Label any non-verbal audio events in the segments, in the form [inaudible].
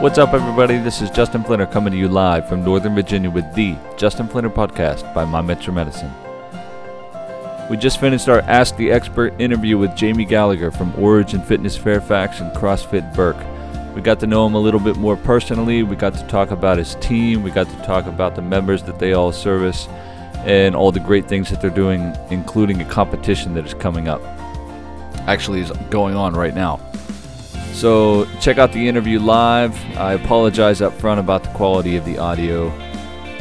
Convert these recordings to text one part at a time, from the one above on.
What's up, everybody? This is Justin Flinter coming to you live from Northern Virginia with the Justin Flinter podcast by My Metro Medicine. We just finished our Ask the Expert interview with Jamie Gallagher from Origin Fitness Fairfax and CrossFit Burke. We got to know him a little bit more personally. We got to talk about his team. We got to talk about the members that they all service and all the great things that they're doing, including a competition that is coming up. Actually, is going on right now. So check out the interview live. I apologize up front about the quality of the audio.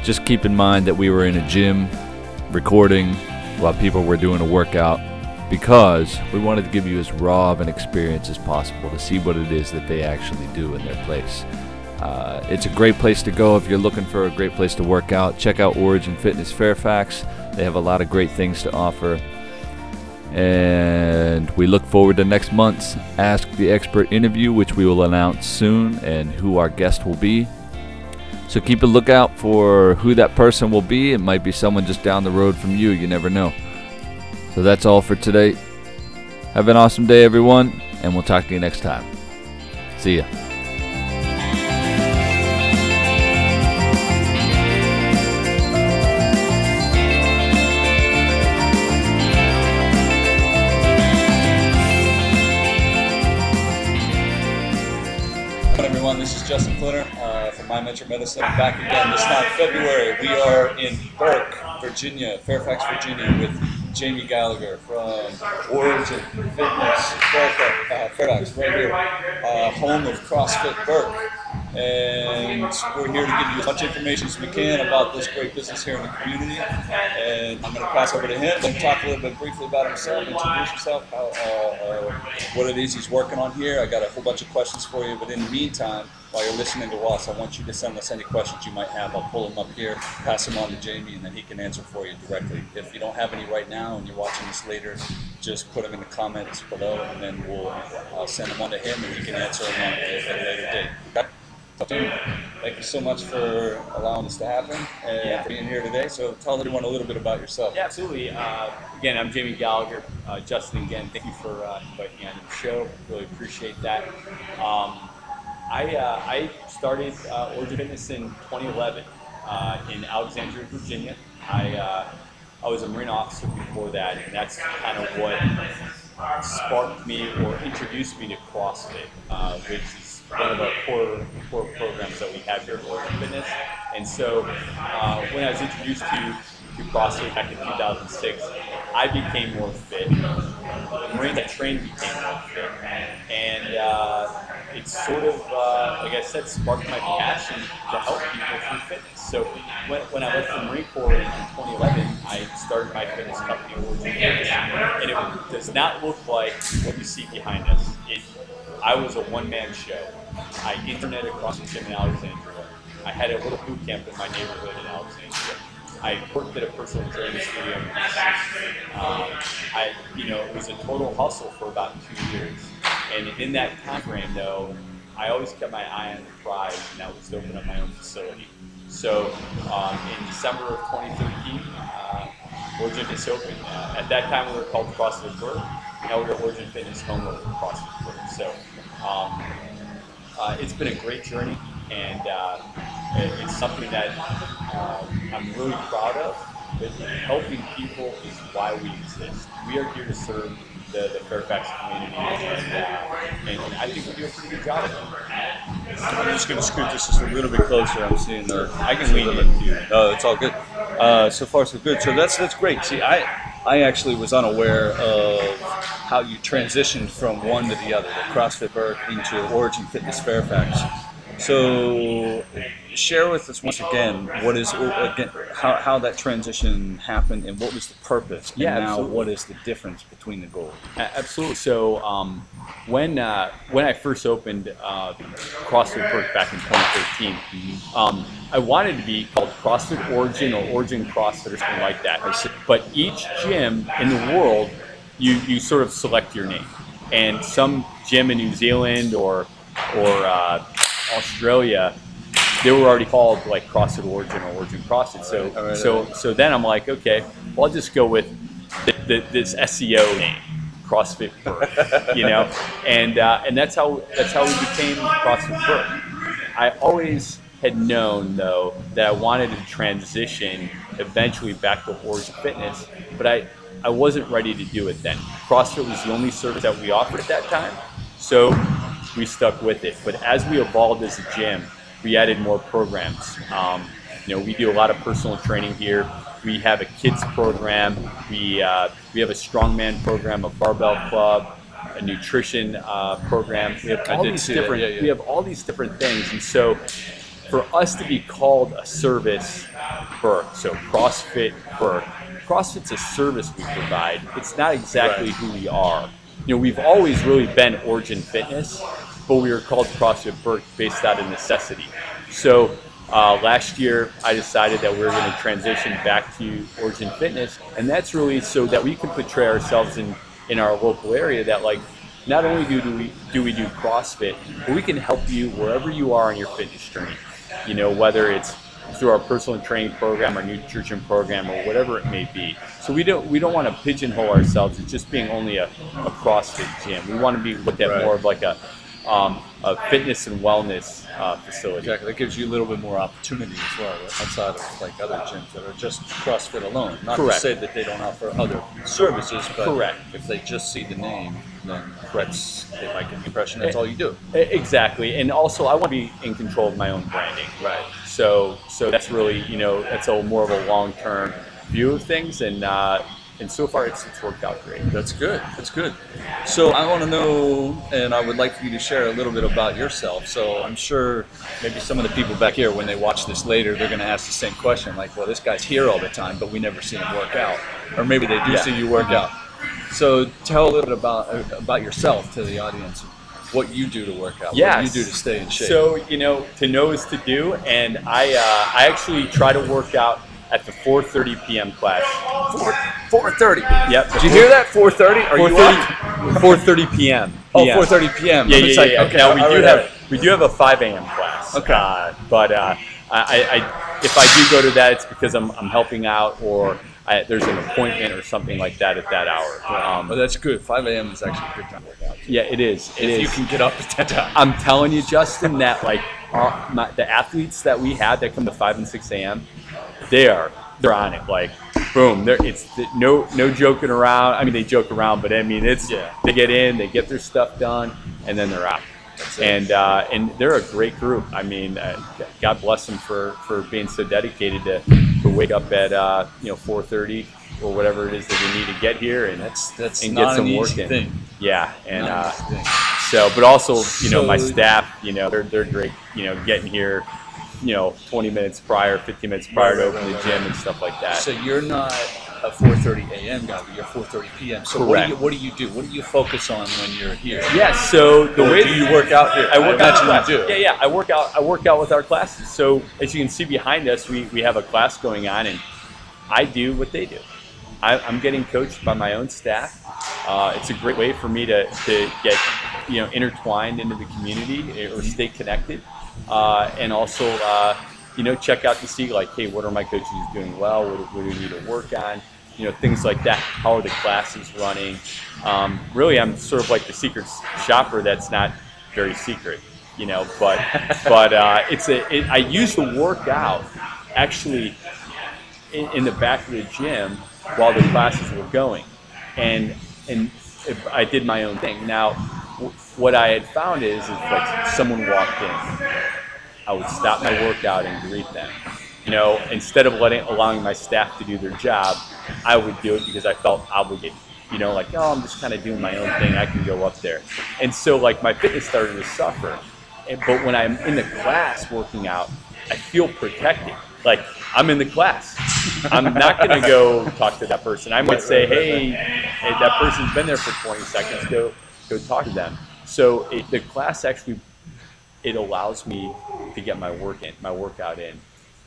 Just keep in mind that we were in a gym recording while people were doing a workout because we wanted to give you as raw of an experience as possible to see what it is that they actually do in their place. Uh, it's a great place to go if you're looking for a great place to work out. Check out Origin Fitness Fairfax. They have a lot of great things to offer. And we look forward to next month's Ask the Expert interview, which we will announce soon and who our guest will be. So keep a lookout for who that person will be. It might be someone just down the road from you. You never know. So that's all for today. Have an awesome day, everyone, and we'll talk to you next time. See ya. My Metro Medicine. Back again, this time February. We are in Burke, Virginia, Fairfax, Virginia, with Jamie Gallagher from Origin Fitness, Fairfax, uh, Fairfax right here, uh, home of CrossFit Burke. And we're here to give you as much information as we can about this great business here in the community. And I'm going to pass over to him and talk a little bit briefly about himself, introduce himself, how, uh, uh, what it is he's working on here. I got a whole bunch of questions for you, but in the meantime, while you're listening to us, I want you to send us any questions you might have. I'll pull them up here, pass them on to Jamie, and then he can answer for you directly. If you don't have any right now and you're watching this later, just put them in the comments below, and then we'll I'll send them on to him, and he can answer them at a later date. Okay? Thank you so much for allowing this to happen and Yeah. being here today. So tell everyone a little bit about yourself. Yeah, absolutely. Uh, again, I'm Jamie Gallagher. Uh, Justin, again, thank you for uh, inviting me onto the show. Really appreciate that. Um, I, uh, I started uh, Origin Fitness in 2011 uh, in Alexandria, Virginia. I, uh, I was a Marine officer before that, and that's kind of what sparked me or introduced me to CrossFit, uh, which is one of our core, core programs that we have here at Origin Fitness. And so uh, when I was introduced to, to CrossFit back in 2006, I became more fit. The Marine that trained became more fit. And uh, it sort of, uh, like I said, sparked my passion to help people through fitness. So when, when I left the Marine Corps in 2011, I started my fitness company, Origin Fitness. And it does not look like what you see behind us. It, I was a one-man show. I internet across the gym in Alexandria. I had a little boot camp in my neighborhood in Alexandria. I worked at a personal training studio. Um, I, you know, it was a total hustle for about two years. And in that time frame, though, I always kept my eye on the prize, and that was to open up my own facility. So um, in December of 2013, uh, Origin is open. Uh, at that time, we were called CrossFit Burke. Now we're Origin Fitness home of CrossFit Burke. So um, uh, it's been a great journey, and uh, it- it's something that uh, I'm really proud of. But helping people is why we exist. We are here to serve the, the Fairfax community, and, uh, and I think we do a pretty good job of it. I'm just going to scoot this just a little bit closer. I'm seeing the. I can lean in too. No, it's all good. Uh, so far, so good. So that's that's great. See, I I actually was unaware of how you transitioned from one to the other, the CrossFit Burke into Origin Fitness Fairfax. So share with us once again what is again how, how that transition happened and what was the purpose. And Yeah, now absolutely. what is the difference between the goals? Absolutely. So um, when uh, when I first opened uh, CrossFit Burke back in 2013, um, I wanted to be called CrossFit Origin or Origin CrossFit or something like that. But each gym in the world, you you sort of select your name, and some gym in New Zealand or or uh, Australia. They were already called like CrossFit Origin or Origin CrossFit. So, alright, so, alright. so then I'm like, okay, well, I'll just go with the, the, this SEO name, CrossFit Burke, you know, [laughs] and uh, and that's how that's how we became CrossFit Burke. I always had known though that I wanted to transition eventually back to Origin Fitness, but I, I wasn't ready to do it then. CrossFit was the only service that we offered at that time, so we stuck with it. But as we evolved as a gym, we added more programs. Um, you know, we do a lot of personal training here. We have a kids program. We uh, we have a strongman program, a barbell club, a nutrition uh, program. We have all these different. yeah, yeah. We have all these different things, and so for us to be called a service for so CrossFit Burke, CrossFit's a service we provide. It's not exactly Right. who we are. You know, we've always really been Origin Fitness, but we were called CrossFit Burke based out of necessity. So uh, last year, I decided that we are going to transition back to Origin Fitness, and that's really so that we can portray ourselves in in our local area. That like, not only do, do we do we do CrossFit, but we can help you wherever you are on your fitness journey. You know, whether it's through our personal training program, our nutrition program, or whatever it may be. So we don't we don't want to pigeonhole ourselves as just being only a, a CrossFit gym. We want to be looked at Right. more of like a um, a fitness and wellness uh, facility. Exactly. That gives you a little bit more opportunity as well outside of like other gyms that are just CrossFit alone. Not Correct. to say that they don't offer other services, but Correct. if they just see the name, then that's they might get the impression that's all you do. E- Exactly, and also I want to be in control of my own branding. Right. So, so that's really you know that's a more of a long term view of things, and uh, and so far it's, it's worked out great. That's good. That's good. So I want to know, and I would like for you to share a little bit about yourself. So I'm sure maybe some of the people back here, when they watch this later, they're going to ask the same question, like, "Well, this guy's here all the time, but we never see him work out," or maybe they do Yeah. see you work out. So tell a little bit about about yourself to the audience. What you do to work out? What you do to stay in shape? So you know, to know is to do, and I uh, I actually try to work out at the 4:30 p.m. class. four four thirty. Yep. Did you hear that? Four thirty. Are you up? 4:30 4:30 p.m. Oh, PM. 4:30 p.m. Yeah, It's yeah, like, yeah. Okay, now we do have we do have a 5 a.m. class. Okay. Uh, but uh, I, I if I do go to that, it's because I'm, I'm helping out or I, there's an appointment or something like that at that hour. Um, that's good. 5 a.m. is actually a good time to work out. yeah, it is. It if is. you can get up at that time. I'm telling you, Justin, that like our, my, the athletes that we have that come to 5 and 6 a.m., they are they're on it. Like, boom, they're, it's no no joking around. I mean, they joke around, but I mean, it's Yeah. they get in, they get their stuff done, and then they're out. And uh, and they're a great group. I mean, uh, God bless them for, for being so dedicated to, to wake up at uh, you know 4:30 or whatever it is that they need to get here and That's that's and not get some an work easy in. thing. Yeah, and uh, thing. so, but also, you know, my staff, you know, they're, they're great, you know, getting here, you know, 20 minutes prior, 15 minutes prior to Right, open right, the right, gym and stuff like that. So you're not a 4:30 a.m. guy, but you're 4:30 p.m. So what do you what do you do? What do you focus on when you're here? yeah, so the Or way do you work out here? I work I out class. do. Yeah, yeah, I work out. I work out with our classes. So as you can see behind us, we, we have a class going on, and I do what they do. I, I'm getting coached by my own staff. Uh, it's a great way for me to, to get you know intertwined into the community eh, or stay connected, uh, and also uh, you know check out to see like, hey, what are my coaches doing well? What, do- what do we need to work on? You know things like that. How are the classes running? Um, really, I'm sort of like the secret shopper that's not very secret, you know. But [laughs] but uh, it's a it, I used to work out actually in, in the back of the gym while the classes were going, and and I did my own thing. Now, w- what I had found is, is like someone walked in, I would stop my workout and greet them. You know, instead of letting allowing my staff to do their job, I would do it because I felt obligated. You know, like oh, I'm just kind of doing my own thing. I can go up there, and so like my fitness started to suffer. But when I'm in the class working out, I feel protected. Like I'm in the class. I'm not going to go talk to that person. I might say, hey, hey, that person's been there for 20 seconds. Go, go talk to them. So it, the class actually it allows me to get my work in, my workout in,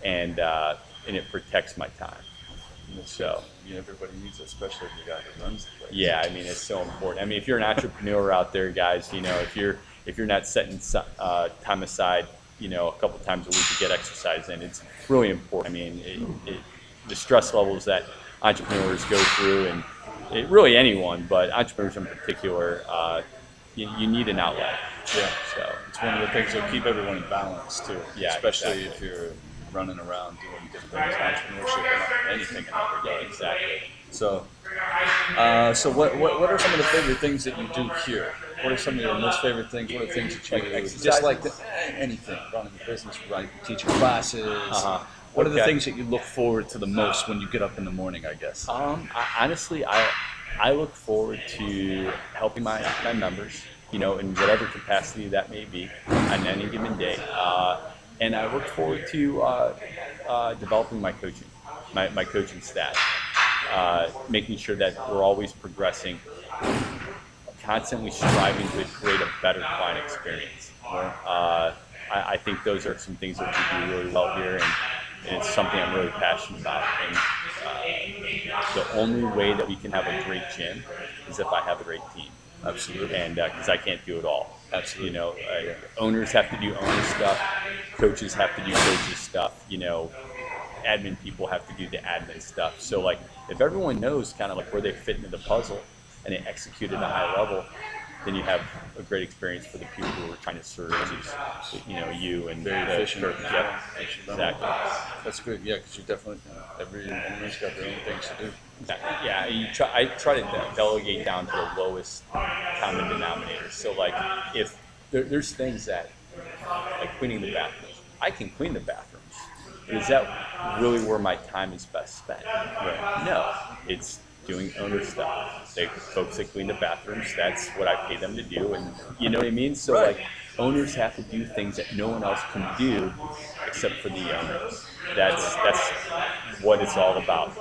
and uh, and it protects my time. So Yeah, everybody needs, it, especially the guy who runs the place. yeah, I mean it's so important. I mean, if you're an entrepreneur out there, guys, you know, if you're if you're not setting uh, time aside, you know, a couple times a week to get exercise in, it's really important. I mean, it, it, the stress levels that entrepreneurs go through, and it, really anyone, but entrepreneurs in particular, uh, you, you need an outlet. Yeah. So It's one of the things that keep everyone in balance too. Yeah, Especially exactly. if you're running around doing different things, entrepreneurship, and anything in that regard. exactly. So, uh, so what, what what are some of the favorite things that you do here? What are some of your most favorite things? What are things that you Like just like the, eh, anything? Running a business, right? Teaching classes. Uh-huh. What are the things that you look forward to the most when you get up in the morning? I guess. Um, I, honestly, I I look forward to helping my, my members, you know, in whatever capacity that may be on any given day. Uh, and I look forward to uh, uh, developing my coaching, my, my coaching staff, uh, making sure that we're always progressing, constantly striving to create a better client experience. Uh, I, I think those are some things that we do really well here, and, and it's something I'm really passionate about. And uh, the only way that we can have a great gym is if I have a great team, Absolutely. and because I can't do it all. Absolutely. You know, uh, owners have to do owner stuff, coaches have to do coaches stuff. You know, admin people have to do the admin stuff. So like, if everyone knows kind of like where they fit into the puzzle and they execute at a high level, then you have a great experience for the people who are trying to serve, is, you know, you and Very the efficient. church. Yep, exactly. That's good. Yeah, because you definitely every owner's got their own things to do. Yeah, you try, I try to delegate down to the lowest common denominator. So, like, if there, there's things that, like cleaning the bathrooms, I can clean the bathrooms, but is that really where my time is best spent? Right. No, it's doing owner stuff. They folks that clean the bathrooms, that's what I pay them to do, and you know what I mean. So, Right. like, owners have to do things that no one else can do except for the owners. That's that's what it's all about.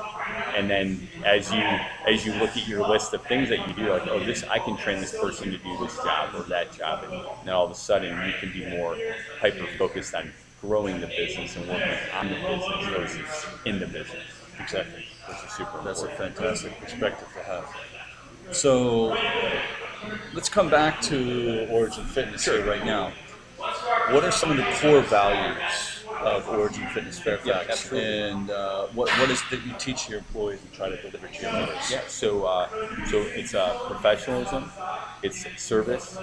And then as you as you look at your list of things that you do, like oh this I can train this person to do this job or that job, and then all of a sudden you can be more hyper focused on growing the business and working on the business versus in the business. Exactly. Which is super That's a fantastic perspective to have. So let's come back to Origin Fitness here right now. What are some of the core values of Origin Fitness Fairfax? absolutely. and uh, what, what is that you teach your employees and try to deliver to your members? Yeah, so uh, so it's uh, professionalism, it's service,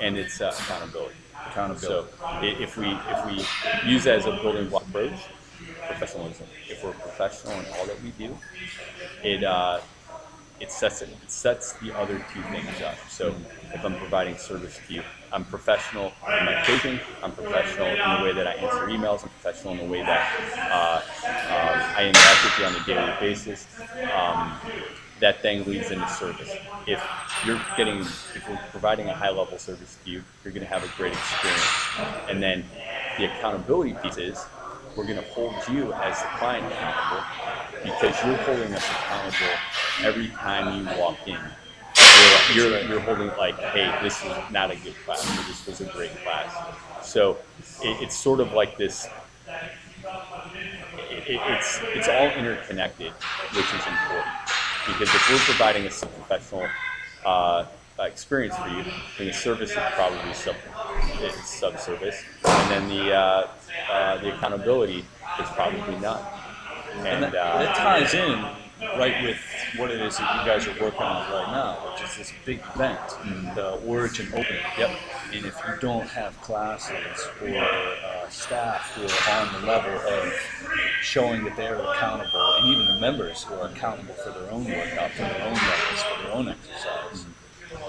and it's uh, accountability. Accountability. So if we if we use that as a building block approach, professionalism. If we're professional in all that we do, it uh, it sets it, it sets the other two things up. So if I'm providing service to you, I'm professional in my coaching. I'm professional in the way that I answer emails. I'm professional in the way that uh, um, I interact with you on a daily basis. Um, that then leads into service. If you're getting, if we're providing a high level service to you, you're going to have a great experience. And then the accountability piece is we're going to hold you as the client accountable because you're holding us accountable every time you walk in. You're, you're, you're holding like, hey, this is not a good class, or this was a great class. So it, it's sort of like this it, it- it's it's all interconnected, which is important. Because if we're providing a sub-professional uh, experience for you, then the service is probably sub it's sub-service, and then the uh, uh, the accountability is probably none. And And, that, uh, that ties in right with what it is that you guys are working on right now, which is this big event, the Origin Open. Yep. And if you don't have classes or uh, staff who are on the level of showing that they're accountable, and even the members who are accountable for their own workout, for their own levels, for their own exercise,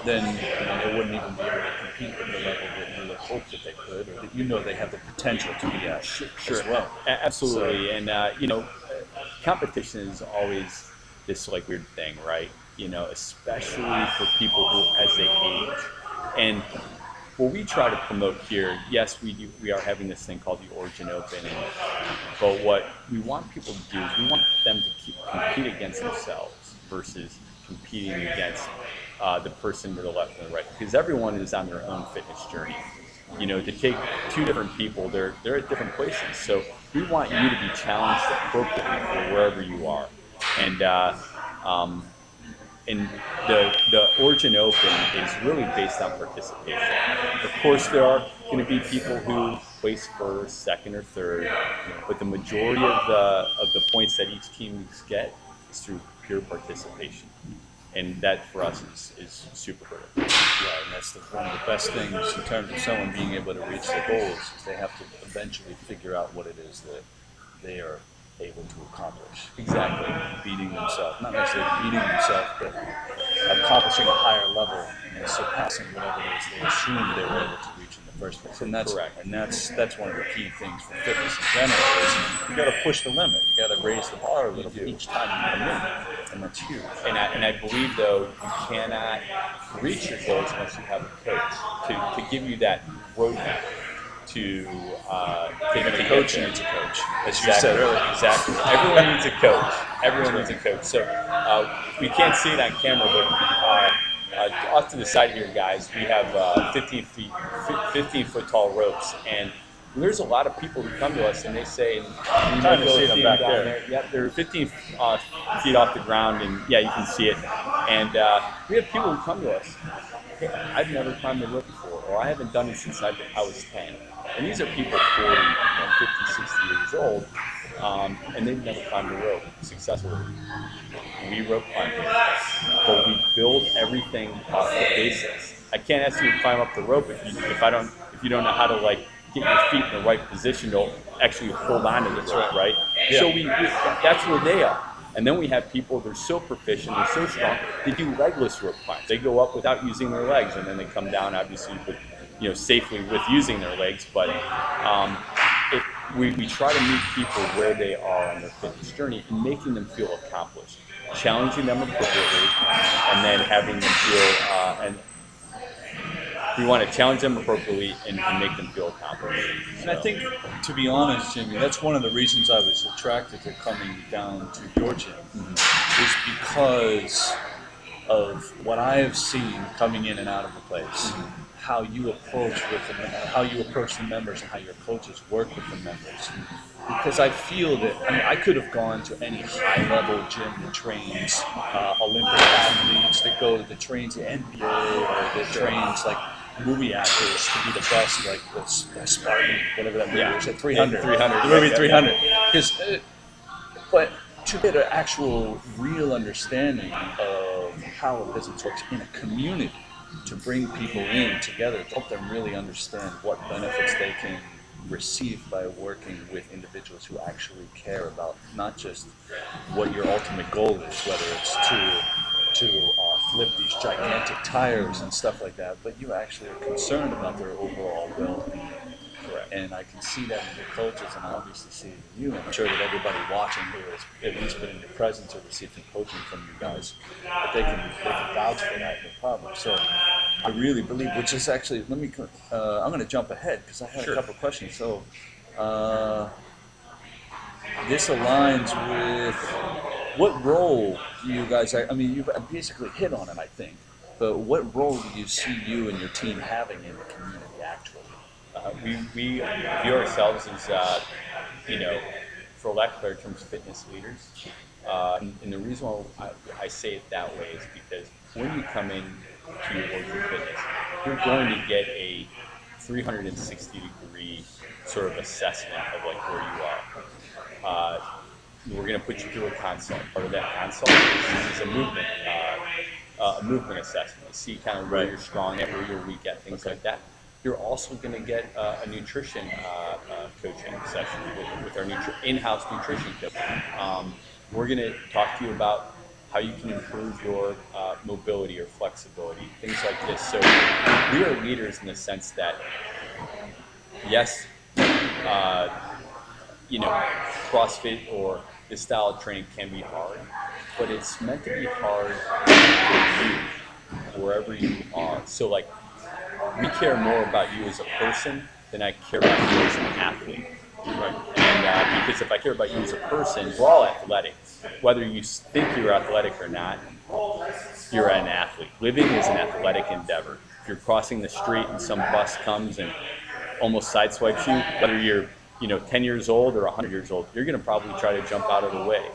then you know, they wouldn't even be able to compete at the level that you would hope that they could, or that you know they have the potential to be at as well. A- Absolutely, and uh, you know, competition is always this like weird thing, right? You know, especially for people who as they age. And what we try to promote here, yes, we do, we are having this thing called the Origin Open, and, but what we want people to do is we want them to keep, compete against themselves versus competing against uh, the person to the left and the right, because everyone is on their own fitness journey you know, to take two different people, they're they're at different places. So we want you to be challenged appropriately for wherever you are. And uh, um, and the the Origin Open is really based on participation. Of course, there are going to be people who place first, second, or third, but the majority of the of the points that each team get is through pure participation. And that for us is, is super critical. Yeah, and that's the, one of the best things in terms of someone being able to reach their goals is they have to eventually figure out what it is that they are able to accomplish. Exactly. Beating themselves, not necessarily beating themselves, but accomplishing a higher level and surpassing whatever it is they assumed they were able to reach in the first place. And that's Correct. and that's that's one of the key things for fitness in general is you got to push the limit. You got to raise the bar a little bit each time you come in, and that's huge. And I, and I believe though you cannot reach your goals unless you have a coach to, to give you that roadmap to uh, to, a coach there. needs a coach, as Exactly. you said earlier. Exactly. Everyone needs a coach. Everyone needs a coach. So uh, we can't see it on camera, but uh, uh, off to the side here, guys, we have uh, 15 feet, 15 foot tall ropes, and there's a lot of people who come to us and they say, and you trying to see them back down there. Yep, they're 15 uh, feet off the ground, and yeah, you can see it. And uh, we have people who come to us. Hey, I've never climbed a rope before, or I haven't done it since I, I was 10. And these are people 40, you know, 50, 60 years old, um, and they've never climbed a rope successfully. We rope climb, but we build everything off the basics. I can't ask you to climb up the rope if you if I don't if you don't know how to like get your feet in the right position to actually hold on to the rope, right? So we, we that's where they are. And then we have people they're so proficient, they're so strong, they do legless rope climbs. They go up without using their legs, and then they come down obviously with you know safely with using their legs. But um, it, we, we try to meet people where they are on their fitness journey and making them feel accomplished, challenging them appropriately, and then having them feel uh, and we want to challenge them appropriately and, and make them feel accomplished. And I think, to be honest, Jimmy, that's one of the reasons I was attracted to coming down to your gym, is because of what I have seen coming in and out of the place, how you approach with the, how you approach the members, and how your coaches work with the members. Because I feel that I mean I could have gone to any high level gym that trains uh, Olympic athletes, that go that trains the NBA, or that trains like movie actors to be the best, like the, the Spartan, whatever that movie Yeah. is, at 300. 300, The movie yeah, yeah, 300. Because, uh, but to get an actual real understanding of how a business works in a community, to bring people in together, to help them really understand what benefits they can receive by working with individuals who actually care about not just what your ultimate goal is, whether it's to to uh, flip these gigantic tires and stuff like that, but you actually are concerned about their overall well-being. Correct. And I can see that in your coaches, and I obviously see it in you. And I'm sure that everybody watching who has at least been in your presence or received some coaching from you guys, that they can they can vouch for that, no problem. So I really believe, which is actually, let me, uh, I'm going to jump ahead because I had Sure. a couple questions. So uh, this aligns with what role do you guys? I I mean, you've basically hit on it, I think. But what role do you see you and your team having in the community we, we view ourselves as, uh, you know, for lack of better terms, fitness leaders. Uh, and, and the reason why I, I say it that way is because when you come in to Origin Fitness, you're going to get a 360 degree sort of assessment of like where you are. Uh, we're going to put you through a consult. Part of that consult is, is a movement, uh, uh, a movement assessment to see kind of where Right. you're strong at, where you're weak at, things like that. You're also going to get uh, a nutrition uh, uh, coaching session with, with our nutri- in-house nutrition coach. Um, we're going to talk to you about how you can improve your uh, mobility or flexibility, things like this. So we are leaders in the sense that, yes, uh, you know, CrossFit or this style of training can be hard, but it's meant to be hard for you, wherever you are. So, like, we care more about you as a person than I care about you as an athlete. Right. And uh, because if I care about you as a person, we're all athletic. Whether you think you're athletic or not, you're an athlete. Living is an athletic endeavor. If you're crossing the street and some bus comes and almost sideswipes you, whether you're you know 10 years old or 100 years old, you're going to probably try to jump out of the way.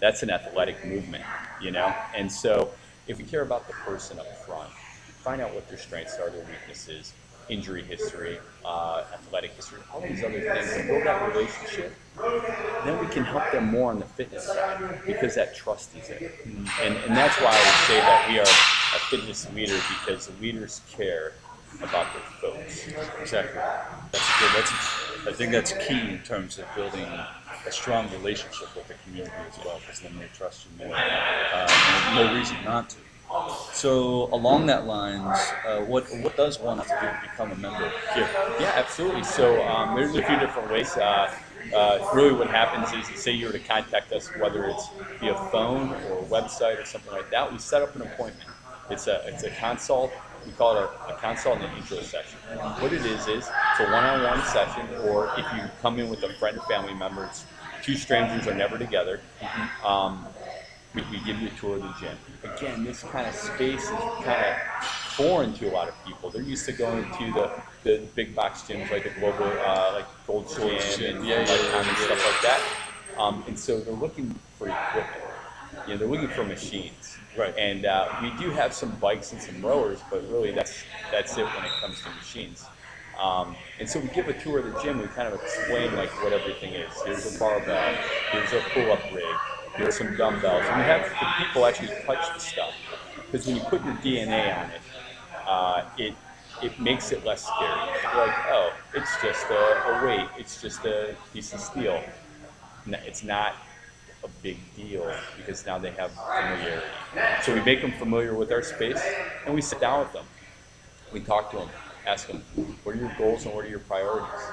That's an athletic movement, you know. And so, if we care about the person up front, find out what their strengths are, their weaknesses, injury history, uh, athletic history, all these other things, and build that relationship, then we can help them more on the fitness side because that trust is there. And, and that's why I would say that we are a fitness leader because the leaders care about their folks. Exactly. That's good. That's I think that's key in terms of building a strong relationship with the community as well, because then they trust you more. Uh, no reason not to. So along that lines, uh, what what does one have to do to become a member of KIP? Yeah, absolutely. So um, there's a few different ways. Uh, uh, really, what happens is, say you were to contact us, whether it's via phone or website or something like that, we set up an appointment. It's a it's a consult. We call it a, a consult and an intro session. What it is is it's a one-on-one session, or if you come in with a friend or family member, it's two strangers are never together. Um, we, we give you a tour of the gym. Again, this kind of space is kind of foreign to a lot of people. They're used to going to the, the big box gyms like the Global, uh, like Gold's Gym, Gym, and yeah, yeah, yeah, and stuff like that. Um, and so they're looking for equipment. You know, they're looking for machines. Right. And uh, we do have some bikes and some rowers, but really that's that's it when it comes to machines. Um, and so we give a tour of the gym. We kind of explain like what everything is. Here's a barbell. Here's a pull-up rig. Here's some dumbbells. And have the people actually touch the stuff because when you put your DNA on it, uh, it it makes it less scary. Like, oh, it's just a, a weight. It's just a piece of steel. It's not a big deal because now they have familiarity. So we make them familiar with our space, and we sit down with them. We talk to them, ask them, what are your goals and what are your priorities?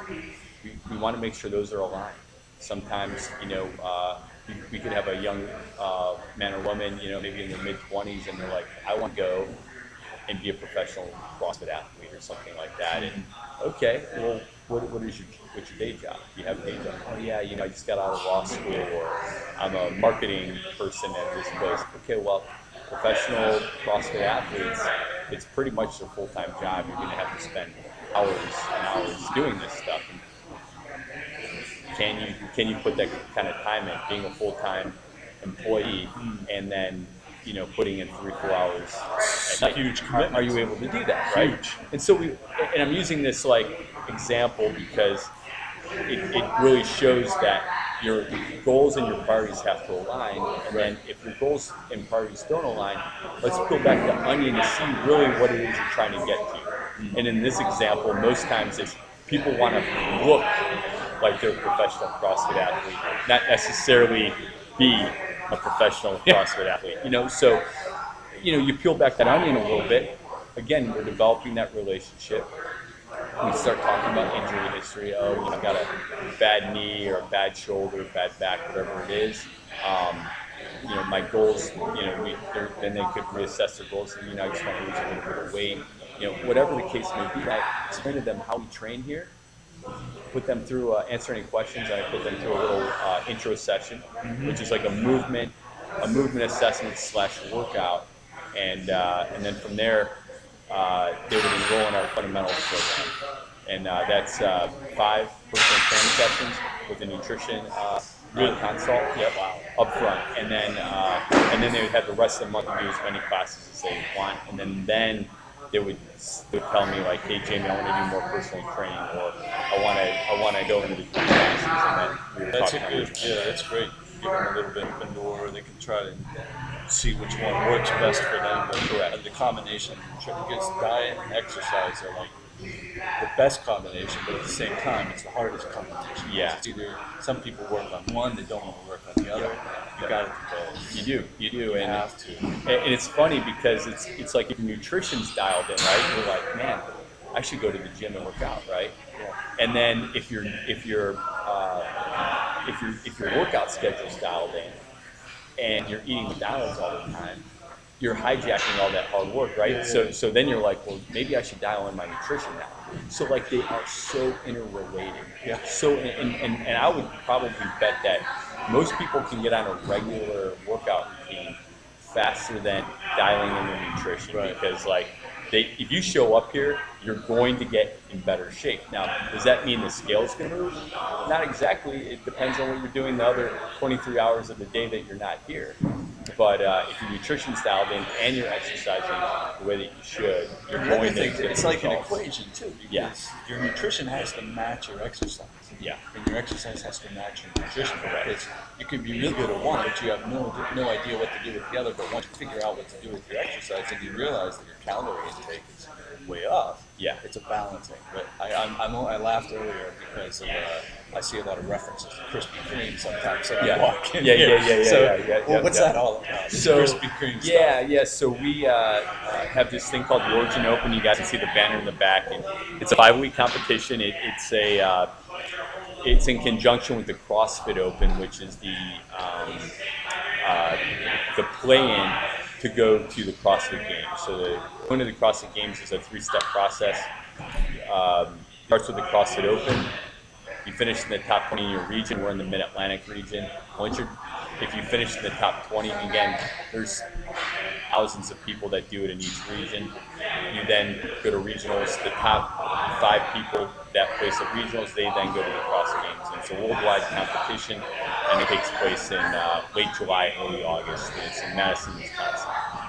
We, we want to make sure those are aligned. Sometimes, you know, uh, we, we could have a young uh, man or woman, you know, maybe in their mid 20s, and they're like, I want to go and be a professional CrossFit athlete or something like that. And okay, well, what, what is your what's your day job? Do you have a day job? Oh yeah, you know, I just got out of law school, or I'm a marketing person at this place. Okay, well, professional CrossFit athletes, it's pretty much their full time job. You're going to have to spend hours and hours doing this stuff. Can you can you put that kind of time in, being a full time employee, mm-hmm. and then you know putting in three four hours at night? Huge commitment. are you able to do that? Right. Huge. And so we, and I'm using this like example because it, it really shows that your goals and your priorities have to align. And then if your goals and priorities don't align, let's peel back the onion to see really what it is you're trying to get to. Mm-hmm. And in this example, most times it's people want to look like they're a professional CrossFit athlete, not necessarily be a professional CrossFit athlete. You know, so you know, you peel back that onion a little bit. Again, we're developing that relationship. We start talking about injury history. Oh, you know, I got a bad knee or a bad shoulder, bad back, whatever it is. Um, you know, my goals. You know, we then they could reassess their goals. And, you know, I just want to lose a little bit of weight. You know, whatever the case may be. I explain to them how we train here. Put them through, uh, answer any questions. I put them through a little uh, intro session, which is like a movement, a movement assessment slash workout, and uh, and then from there, uh, they would enroll in our fundamentals program, and uh, that's uh, five personal training sessions with a nutrition uh, uh, consult. Yep, wow. Up front, and then uh, and then they would have the rest of the month to do as many classes as they want, and then then they would they would tell me like, hey Jamie, I want to do more personal training, or I want to I want to go into the classes, and then we would That's good. Yeah, that's great. Give them a little bit of a door. They can try to see which one works best for them. But Correct. the combination, because diet and exercise are like the best combination, but at the same time, it's the hardest combination. Yeah. It's either some people work on one, they don't want to work on the other. You got to do both. You do, you do, You and have to. And and it's funny because it's it's like if nutrition's dialed in, right? You're like, man, I should go to the gym and work out, right? Yeah. And then if your if your uh, if your if your workout schedule's dialed in, and you're eating McDonald's all the time, you're hijacking all that hard work, right? Yeah, yeah, so yeah. so then you're like, well, maybe I should dial in my nutrition now. So like they are so interrelated. Yeah. So and, and, and I would probably bet that most people can get on a regular workout routine faster than dialing in their nutrition Right. because like they if you show up here you're going to get in better shape now does that mean the scale's going to move not exactly it depends on what you're doing the other 23 hours of the day that you're not here but uh, if your nutrition's dialed in and you're exercising the way that you should, you're going to get it's like an equation too, because Yeah. your nutrition has to match your exercise. Yeah. And your exercise has to match your nutrition. Because you can be really good at one, but you have no no idea what to do with the other. But once you figure out what to do with your exercise, and you realize that your calorie intake is way off. Yeah. It's a balancing. But I I'm, I'm, I laughed earlier because of, uh, I see a lot of references to Krispy Kreme sometimes. So Yeah. I walk in Yeah, here. yeah, yeah, yeah, So, yeah, yeah, well, what's yeah. that all about? So Krispy Kreme stuff. yeah, yeah. So we uh, uh, have this thing called the Origin Open. You guys can see the banner in the back, and it's a five-week competition. It, it's a uh, it's in conjunction with the CrossFit Open, which is the um, uh, the play-in to go to the CrossFit Games. So the going to the CrossFit Games is a three-step process. Um, starts with the CrossFit Open. You finish in the top 20 in your region. We're in the Mid Atlantic region. Once you're, if you finish in the top 20, again, there's thousands of people that do it in each region. You then go to regionals. The top five people that place at regionals, they then go to the CrossFit games. And it's a worldwide competition, and it takes place in uh, late July, early August. And it's in Madison, Wisconsin.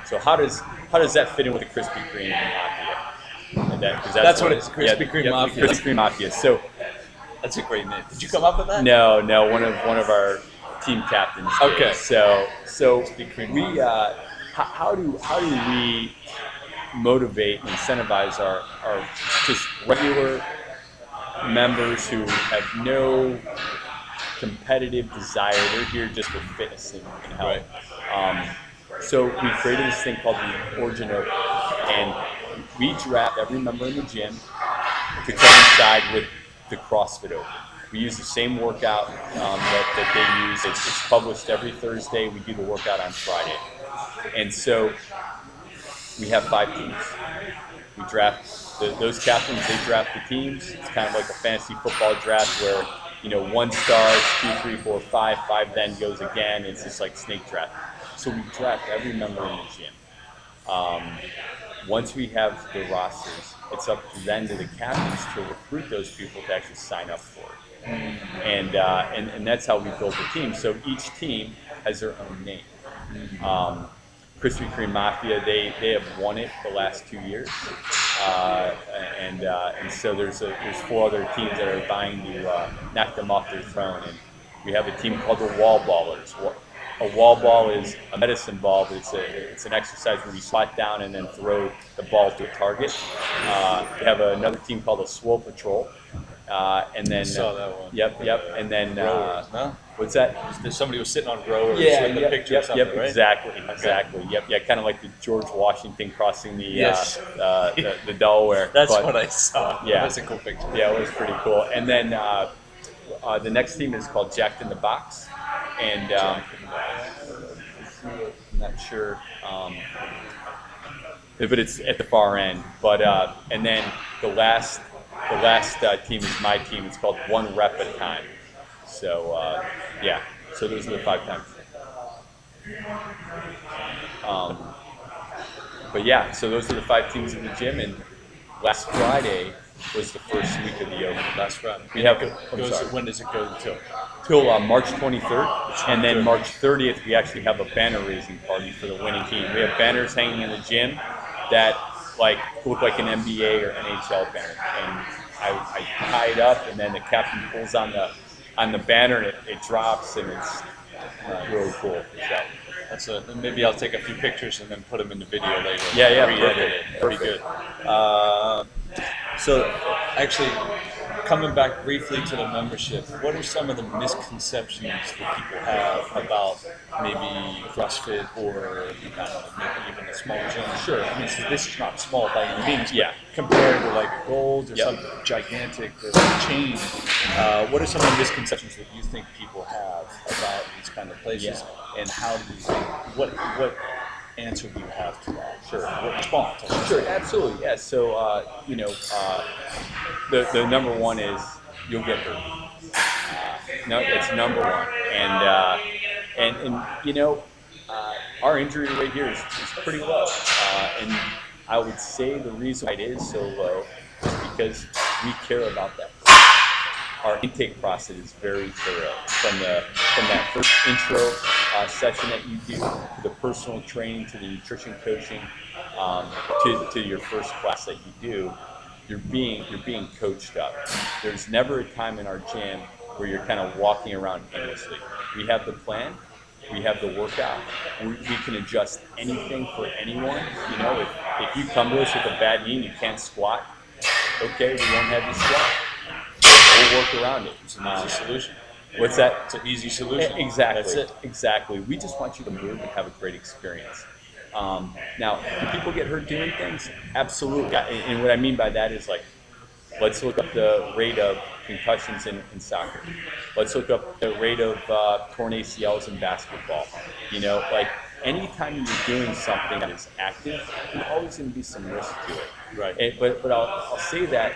So how does how does that fit in with the Krispy Kreme Mafia? And that, 'cause That's what it is, Krispy Kreme yep, Mafia. Krispy Kreme Mafia. So That's a great name. Did you come up with that? no, no, one of one of our team captains. did. Okay. So so Kreme we uh, how, how do how do we motivate and incentivize our, our just regular members who have no competitive desire. They're here just for fitness and, and health. Um, so we created this thing called the Origin Open, and we draft every member in the gym to coincide with the CrossFit Open. We use the same workout um, that, that they use. It's, it's published every Thursday. We do the workout on Friday. And so we have five teams. We draft the, those captains. They draft the teams. It's kind of like a fantasy football draft where you know one starts, two, three, four, five, five then goes again. It's just like snake draft. So we draft every member in the gym. Um, once we have the rosters, it's up then to the captains to recruit those people to actually sign up for it. And, uh, and, and that's how we build the team. So each team has their own name. Um, Krispy Kreme Mafia, they, they have won it the last two years. Uh, and, uh, and so there's, a, there's four other teams that are vying to uh, knock them off their throne. And we have a team called the Wall Ballers. Wa- A wall ball is a medicine ball, but it's, a, it's an exercise where you squat down and then throw the ball to a target. Uh, we have another team called the Swole Patrol. Uh, and then, saw that one. Yep, yep. And then, uh, Rowers, no? what's that? There's somebody was sitting on rowers Yeah, with a yep, picture yep, or something, yep, right? exactly, exactly. Yep, yeah, kind of like the George Washington crossing the Yes. uh, uh, the, the Delaware. [laughs] That's but- what I saw. Yeah. That's a cool picture. Yeah, it was pretty cool. And then uh, uh, the next team is called Jacked in the Box, and um, I'm not sure, um, but it's at the far end. But uh, and then the last the last uh, team is my team. It's called One Rep at a Time. So uh, yeah, so those are the five times. Um, but yeah, so those are the five teams in the gym, and last Friday was the first week of the open. That's right. We have- goes, sorry. when does it go till? till uh, March 23rd, and then March 30th we actually have a banner raising party for the winning team. We have banners hanging in the gym that like look like an NBA or NHL banner, and I, I tie it up, and then the captain pulls on the on the banner, and it, it drops, and it's uh, really cool. So, That's a, maybe I'll take a few pictures and then put them in the video later. Yeah, yeah, perfect. Pretty good. Uh, so, actually, coming back briefly to the membership, what are some of the misconceptions that people have about maybe CrossFit or know, maybe even a small gym? Sure, I mean, so this is not small by any means, Yeah. compared to like Gold or Yep. some gigantic uh, chain, uh, what are some of the misconceptions that you think people have about these kind of places, and how do you think what what answer do you have to that? Sure, what response? Sure, absolutely. Yeah. So, uh, you know, uh, the, the number one is you'll get hurt. Uh, no, it's number one. And, uh, and, and you know, uh, our injury rate here is, is pretty low. Uh, and I would say the reason why it is so low is because we care about that. Our intake process is very thorough. From the from that first intro uh, session that you do, to the personal training, to the nutrition coaching, um, to, to your first class that you do, you're being you're being coached up. There's never a time in our gym where you're kind of walking around aimlessly. We have the plan, we have the workout. We, we can adjust anything for anyone. You know, if, if you come to us with a bad knee and you can't squat, okay, we won't have you squat. Work around it. It's an easy Um, solution. What's that? It's an easy solution. Exactly. That's it. Exactly. We just want you to move and have a great experience. Um, now, do people get hurt doing things? Absolutely. And, and what I mean by that is like, let's look up the rate of concussions in, in soccer. Let's look up the rate of uh, torn ACLs in basketball. You know, like anytime you're doing something that is active, there's always going to be some risk to it. Right. And- but but I'll, I'll say that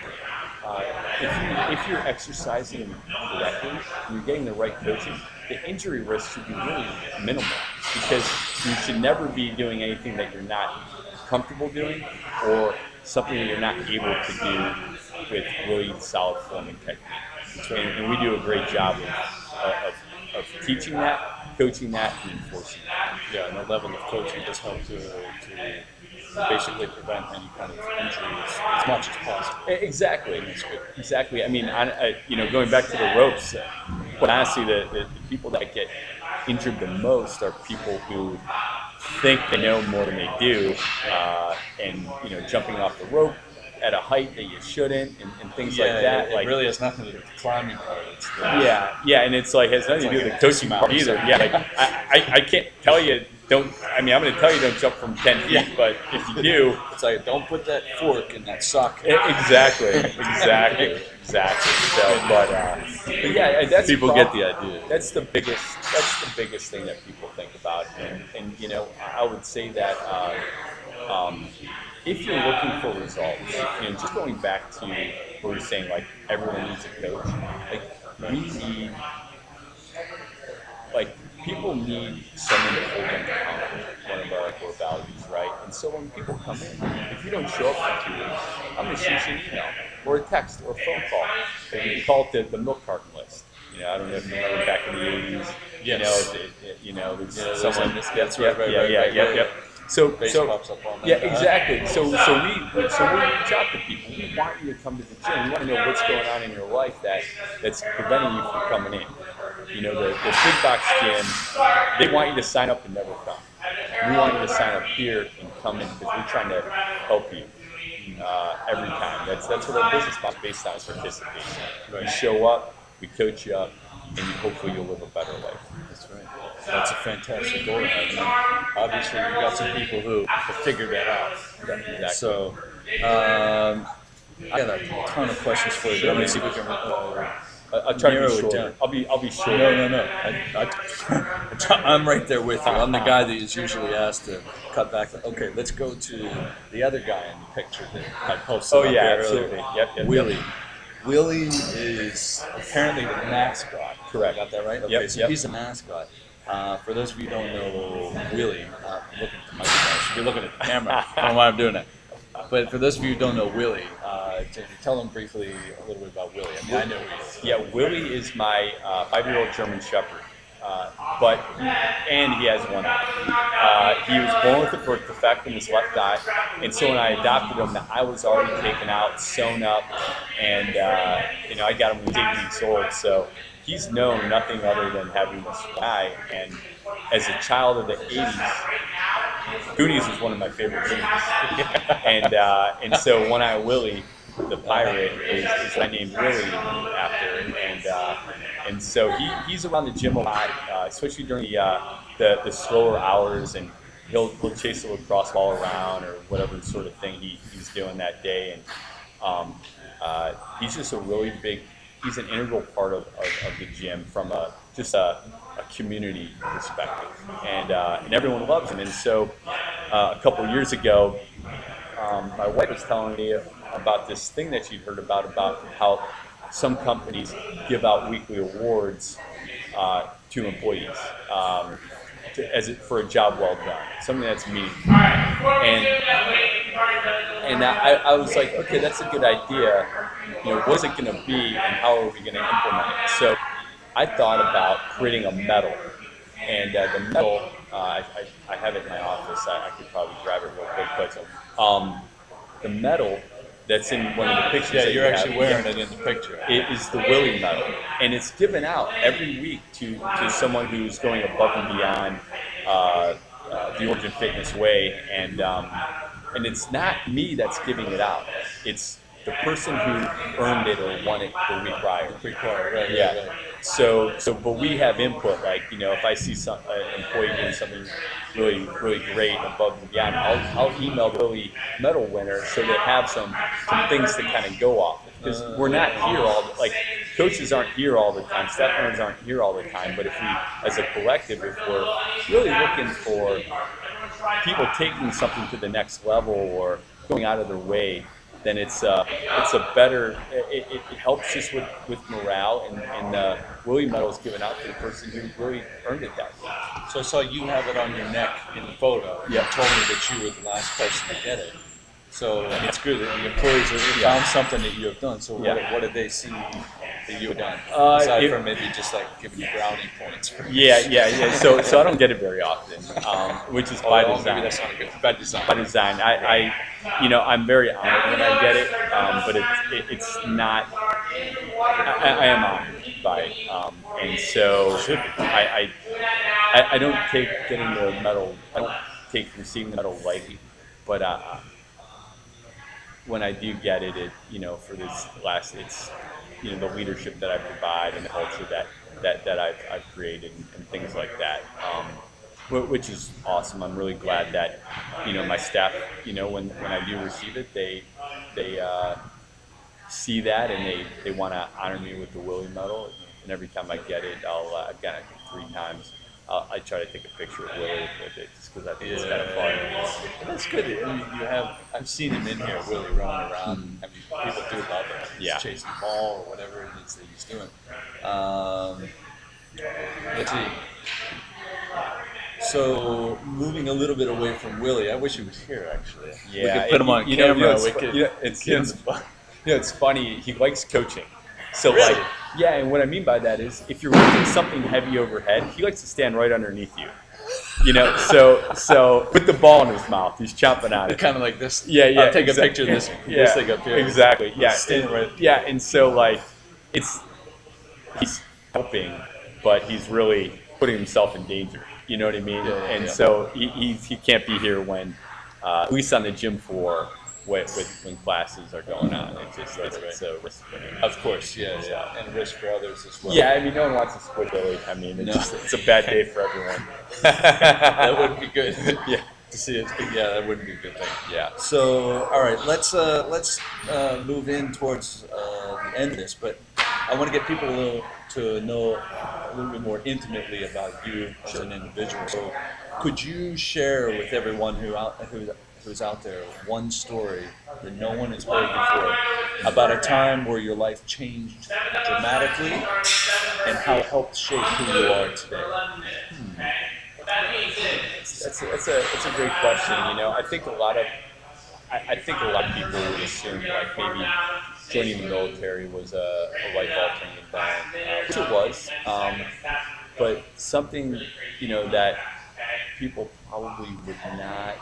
uh, if, you, if you're exercising correctly and you're getting the right coaching, the injury risk should be really minimal because you should never be doing anything that you're not comfortable doing or something that you're not able to do with really solid form and technique. And, and we do a great job of, of, of teaching that, coaching that, and enforcing that. Yeah, and the level of coaching does help to, to basically prevent any kind of injury as, much as possible. Exactly. Exactly. I mean, I, I, you know, going back to the ropes, uh, but honestly, the, the, the people that get injured the most are people who think they know more than they do, uh, and you know, jumping off the rope at a height that you shouldn't, and, and things yeah, like that. It, like, it really has nothing to do with the climbing part. It's the, yeah, yeah, and it's like has nothing to do with like the coaching part either. Yeah, like I, I, I can't tell you don't. I mean, I'm going to tell you don't jump from ten feet, Yeah. but if you do, It's like don't put that fork in that sock. Exactly, exactly, exactly. So, but, uh, but yeah, that's People prob- get the idea. That's the biggest. That's the biggest thing that people think about, and, and you know, I would say that uh, um, if you're looking for results, you know, just going back to what we were saying, like everyone needs a coach. Like we need, people need someone to hold them accountable. One of our core values, right? And so when people come in, if you don't show up for two weeks, I'm going to shoot you an email or a text or a phone call. We call it the, the milk carton list. You know, I don't know if you remember back in the 80s. You know, Yes. it, it, you know, there's Yeah, someone. that's right, right, yeah, right, yeah, right, yeah, right. yeah. So, so pops up on that. yeah, exactly. So, so we, so we reach out to people. We want you to come to the gym. We want to know what's going on in your life that that's preventing you from coming in. You know, the, the big box gyms, they want you to sign up and never come. We want you to sign up here and come in because we're trying to help you uh, every time. That's that's what our business model is based on is participation. We show up, we coach you up, and you, hopefully you'll live a better life. That's right. That's a fantastic goal have. And obviously, we've got some people who have figured that out. Exactly. So, um, I got a ton of questions for you. Sure, I'm see if we can. Uh, I- I'll try to Narrow be it short. down. I'll be I'll be short. no, no, no. I, I, [laughs] I'm right there with you. I'm the guy that is usually asked to cut back. Okay, let's go to the other guy in the picture that I posted. Oh yeah, absolutely. earlier. Yep, yep. Willie. Willie is apparently the mascot. Correct. I got that right? Okay, Yep, so yep. he's a mascot. Uh, for those of you who don't know Willie, uh, I'm looking at the microphone. Be looking at the camera. [laughs] I don't know why I'm doing that. But for those of you who don't know Willie, uh, tell them briefly a little bit about Willie. I mean, I know. Yeah, Willie is my uh, five-year-old German Shepherd, uh, but and he has one eye. Uh, he was born with a birth defect in his left eye, and so when I adopted him, the eye was already taken out, sewn up, and uh, you know I got him when he was eight weeks old. So he's known nothing other than having this eye. And as a child of the '80s, Goonies was one of my favorite movies, and uh, and so One Eye Willie, the pirate, is, is I named Willie after, and uh, and so he, he's around the gym a lot, uh, especially during the, uh, the the slower hours, and he'll he'll chase a lacrosse ball around or whatever sort of thing he, he's doing that day, and um, uh, he's just a really big. He's an integral part of, of, of the gym from a just a, a community perspective, and uh, and everyone loves him. And so, uh, a couple years ago, um, my wife was telling me about this thing that she'd heard about about how some companies give out weekly awards uh, to employees um, to, as it, for a job well done, something that's meaningful. And and I, I was like, okay, that's a good idea. You know, what's it going to be, and how are we going to implement it? So I thought about creating a medal and uh, the medal, uh, I, I, I have it in my office. I, I could probably grab it real quick, but um, the medal that's in one of the pictures. Yeah, that you're you actually have, wearing yeah, it in the picture. It is the Willie Medal, and it's given out every week to, to someone who's going above and beyond uh, uh, the Origin Fitness way, and um, and it's not me that's giving it out. It's the person who earned it or won it the week prior. Pre-choir, right? Yeah. Right, right. So, so, but we have input. Like, you know, if I see some an employee doing something really, really great above and beyond, I'll, I'll email the Willie medal winner so they have some, some things to kind of go off. Because uh. we're not here all the, like coaches aren't here all the time, staff members aren't here all the time. But if we, as a collective, if we're really looking for people taking something to the next level or going out of their way, then it's uh, it's a better. It, it, it helps us with, with morale, and, and uh, Willie Medal is given out to the person who really earned it that week. So I saw you have it on your neck in the photo. Yeah. You told me that you were the last person to get it. So it's good that the employees have Yeah. found something that you have done. So what, Yeah. what did they see that you have done? Uh, Aside it- from maybe just like giving you brownie points. For Yeah, yeah, yeah. So, so I don't get it very often, um, which is Oh, by well, design. maybe that's not a good. By design. by design. I, I, you know, I'm very honored when I get it, um, but it's it, it's not. I, I am honored by it, um, and so I, I, I, I don't take getting the medal. I don't take receiving the medal lightly, but uh, when I do get it, it you know, for this last, it's you know the leadership that I provide and the culture that that, that I've, I've created and, and things like that. Um, which is awesome. I'm really glad that you know my staff. You know, when, when I do receive it, they they uh, see that and they, they want to honor me with the Willie Medal. And every time I get it, I'll uh, I've got it three times. I'll, I try to take a picture of Willie with it because I think it's kind of fun. And that's good. I mean, you have. I've seen him in here, Willie, running around. I mean, people do love it. He's Yeah. chasing the ball or whatever it is that he's doing. Um, let's see. So moving a little bit away from Willie, I wish he was here actually. Yeah, we could put him on you know, camera. You know, it's, could. you know, it's, it's, fu- you know, it's funny. He likes coaching. So Really? like, yeah, and what I mean by that is, if you're lifting something heavy overhead, he likes to stand right underneath you. You know, so so with the ball in his mouth, he's chomping on it. kind of like this. Yeah, yeah. I'll take a picture of this, yeah, this thing up here. Exactly. Yeah. And- right- Yeah, and so like, it's he's helping, but he's really putting himself in danger. You know what I mean? Yeah, yeah, and yeah. so he, he he can't be here when, uh, at least on the gym floor, with, with when classes are going on. It's just it's, Right, it's a risk for. Of course, yeah, yeah, and risk for others as well. Yeah, I mean, no one wants to split Billy. I mean, it's, No. just, it's a bad day for everyone. [laughs] that wouldn't be good. [laughs] yeah, to see it. Yeah, that wouldn't be a good thing. yeah. So, all right, let's uh, let's uh, move in towards uh, the end of this, but I want to get people to, to know a little bit more intimately about you as an individual. So, could you share with everyone who out who, who's out there one story that no one has heard before about a time where your life changed dramatically and how it helped shape who you are today? That's a, that's a that's a great question. You know, I think a lot of I, I think a lot of people would assume like maybe joining the military was a, a life altering event, uh, which it was. Um, but something you know that people probably would not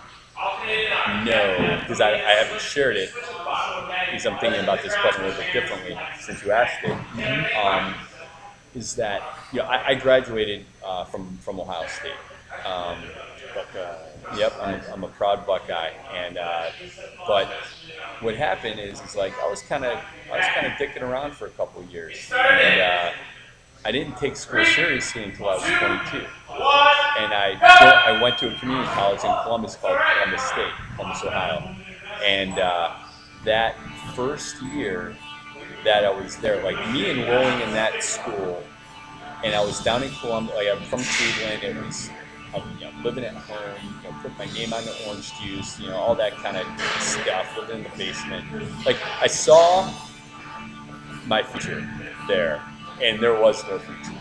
know because I, I haven't shared it because I'm thinking about this question a little bit differently since you asked it. Um, is that you know I, I graduated uh, from from Ohio State. Um, Yep, I'm, I'm a proud Buckeye, and uh, but what happened is, is like I was kind of I was kind of dicking around for a couple of years, and uh, I didn't take school seriously until I was 22, and I I went to a community college in Columbus called Columbus State, Columbus, Ohio, and uh, that first year that I was there, like me enrolling in that school, and I was down in Columbus, like I'm from Cleveland, it was I'm you know, living at home, you know, put my name on the orange juice, you know, all that kind of stuff, living in the basement. Like I saw my future there, and there was no future.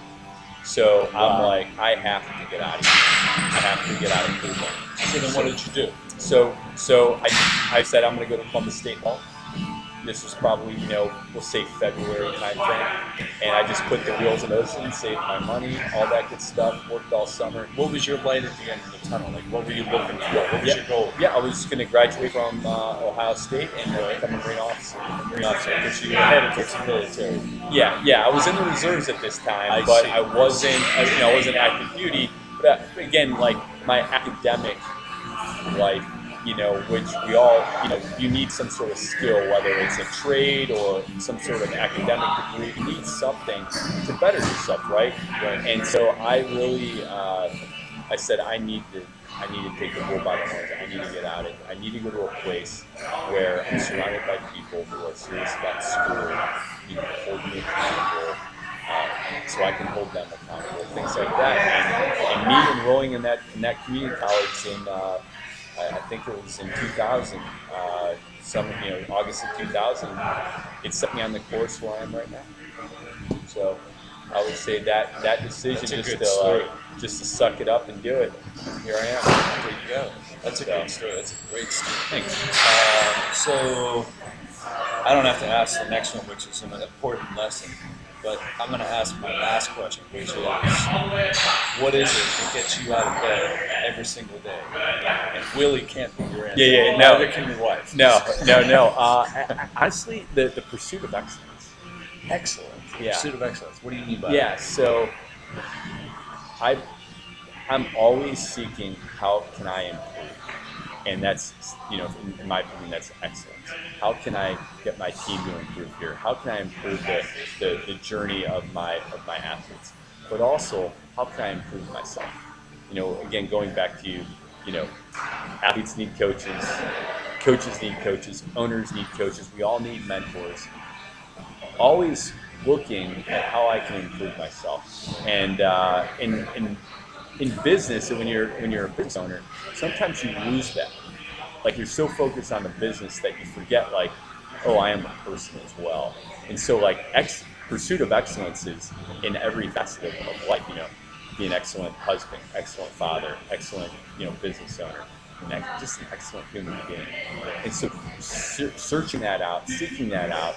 So I'm Wow. like, I have to get out of here. I have to get out of Cleveland. So then, what did you do? So, so I, I said I'm going to go to Columbus State Hall, this was probably, you know, we'll say February time frame. And I just put the wheels in motion, saved my money, all that good stuff, worked all summer. What was your light at the end of the tunnel? Like, what were you looking for? What was Yeah. your goal? Yeah, I was going to graduate from uh, Ohio State and uh, become a Marine officer. Marine officer, because you were headed towards the military. Yeah, yeah, I was in the reserves at this time, I but see. I wasn't, you know, I wasn't active duty. But uh, again, like my academic life, you know, which we all, you know, you need some sort of skill, whether it's a trade or some sort of academic degree. You need something to better yourself, right? Right. And so I really, uh, I said I need to, I need to take the bull by the horns. I need to get out of it. I need to go to a place where I'm surrounded by people who are serious about school, you know, hold me accountable, uh, so I can hold them accountable, things like that. And, and me enrolling in that in that community college in, uh, I, think it was in 2000, uh, some you know August of 2000, it set me on the course where I am right now. So I would say that that decision just to uh, just to suck it up and do it. Here I am. There you go. That's a So- great story. That's a great story. Thanks. Um, so, I don't have to ask the next one, which is an important lesson, but I'm going to ask my last question, which is, what is it that gets you out of bed every single day? And Willie can't be your answer. Yeah, yeah, no. Neither can your wife. No, no, no. Uh, honestly, the the pursuit of excellence. Excellent. Yeah. Pursuit of excellence. What do you mean by that? Yeah, so I I'm always seeking how can I improve, and that's you know in, in my opinion that's excellence. How can I get my team to improve here? How can I improve the, the, the journey of my of my athletes? But also, how can I improve myself? You know, again, going back to you, you know, athletes need coaches, coaches need coaches, owners need coaches. We all need mentors always looking at how I can improve myself. And uh, in, in in business, and when you're when you're a business owner, sometimes you lose that. Like you're so focused on the business that you forget, like, oh, I am a person as well. And so, like, ex- pursuit of excellence is in every facet of, of life. You know, be an excellent husband, excellent father, excellent you know business owner, and just an excellent human being. And so, searching that out, seeking that out,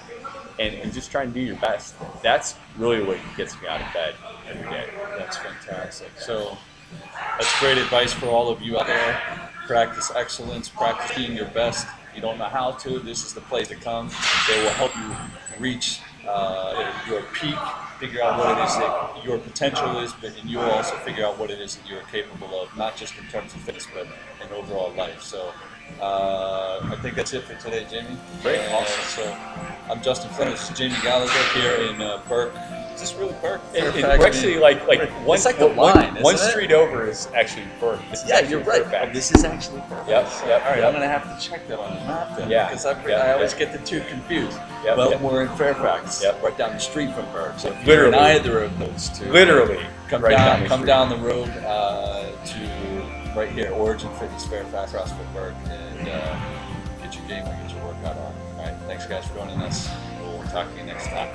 and, and just trying to do your best. That's really what gets me out of bed every day. That's fantastic. So that's great advice for all of you out there. Practice excellence, practice being your best. If you don't know how to, this is the place to come. They will help you reach uh, your peak, figure out what it is that your potential is, but and you will also figure out what it is that you're capable of, not just in terms of fitness, but in overall life. So uh, I think that's it for today, Jamie. Great, Uh, awesome. So I'm Justin Flynn. This is Jamie Gallagher here in uh, Burke. Is this really Burke? Fairfax? we're actually like like one, like one- line, one street over is actually Burke. Is Yeah, actually you're right. Fairfax. This is actually Fairfax. Yep, yep, All right, yep. I'm gonna have to check that on the map then. Yeah, Because I, yep, I always get the two confused. Yep, well, we're in Fairfax. Yep. Right down the street from Burke. So if you're in Literally. either of those two, literally come right down, down the come down the road uh, to right here, Origin Fitness Fairfax, CrossFit Burke, and uh, get your game or get your workout on. All right, thanks guys for joining us. We'll talk to you next time.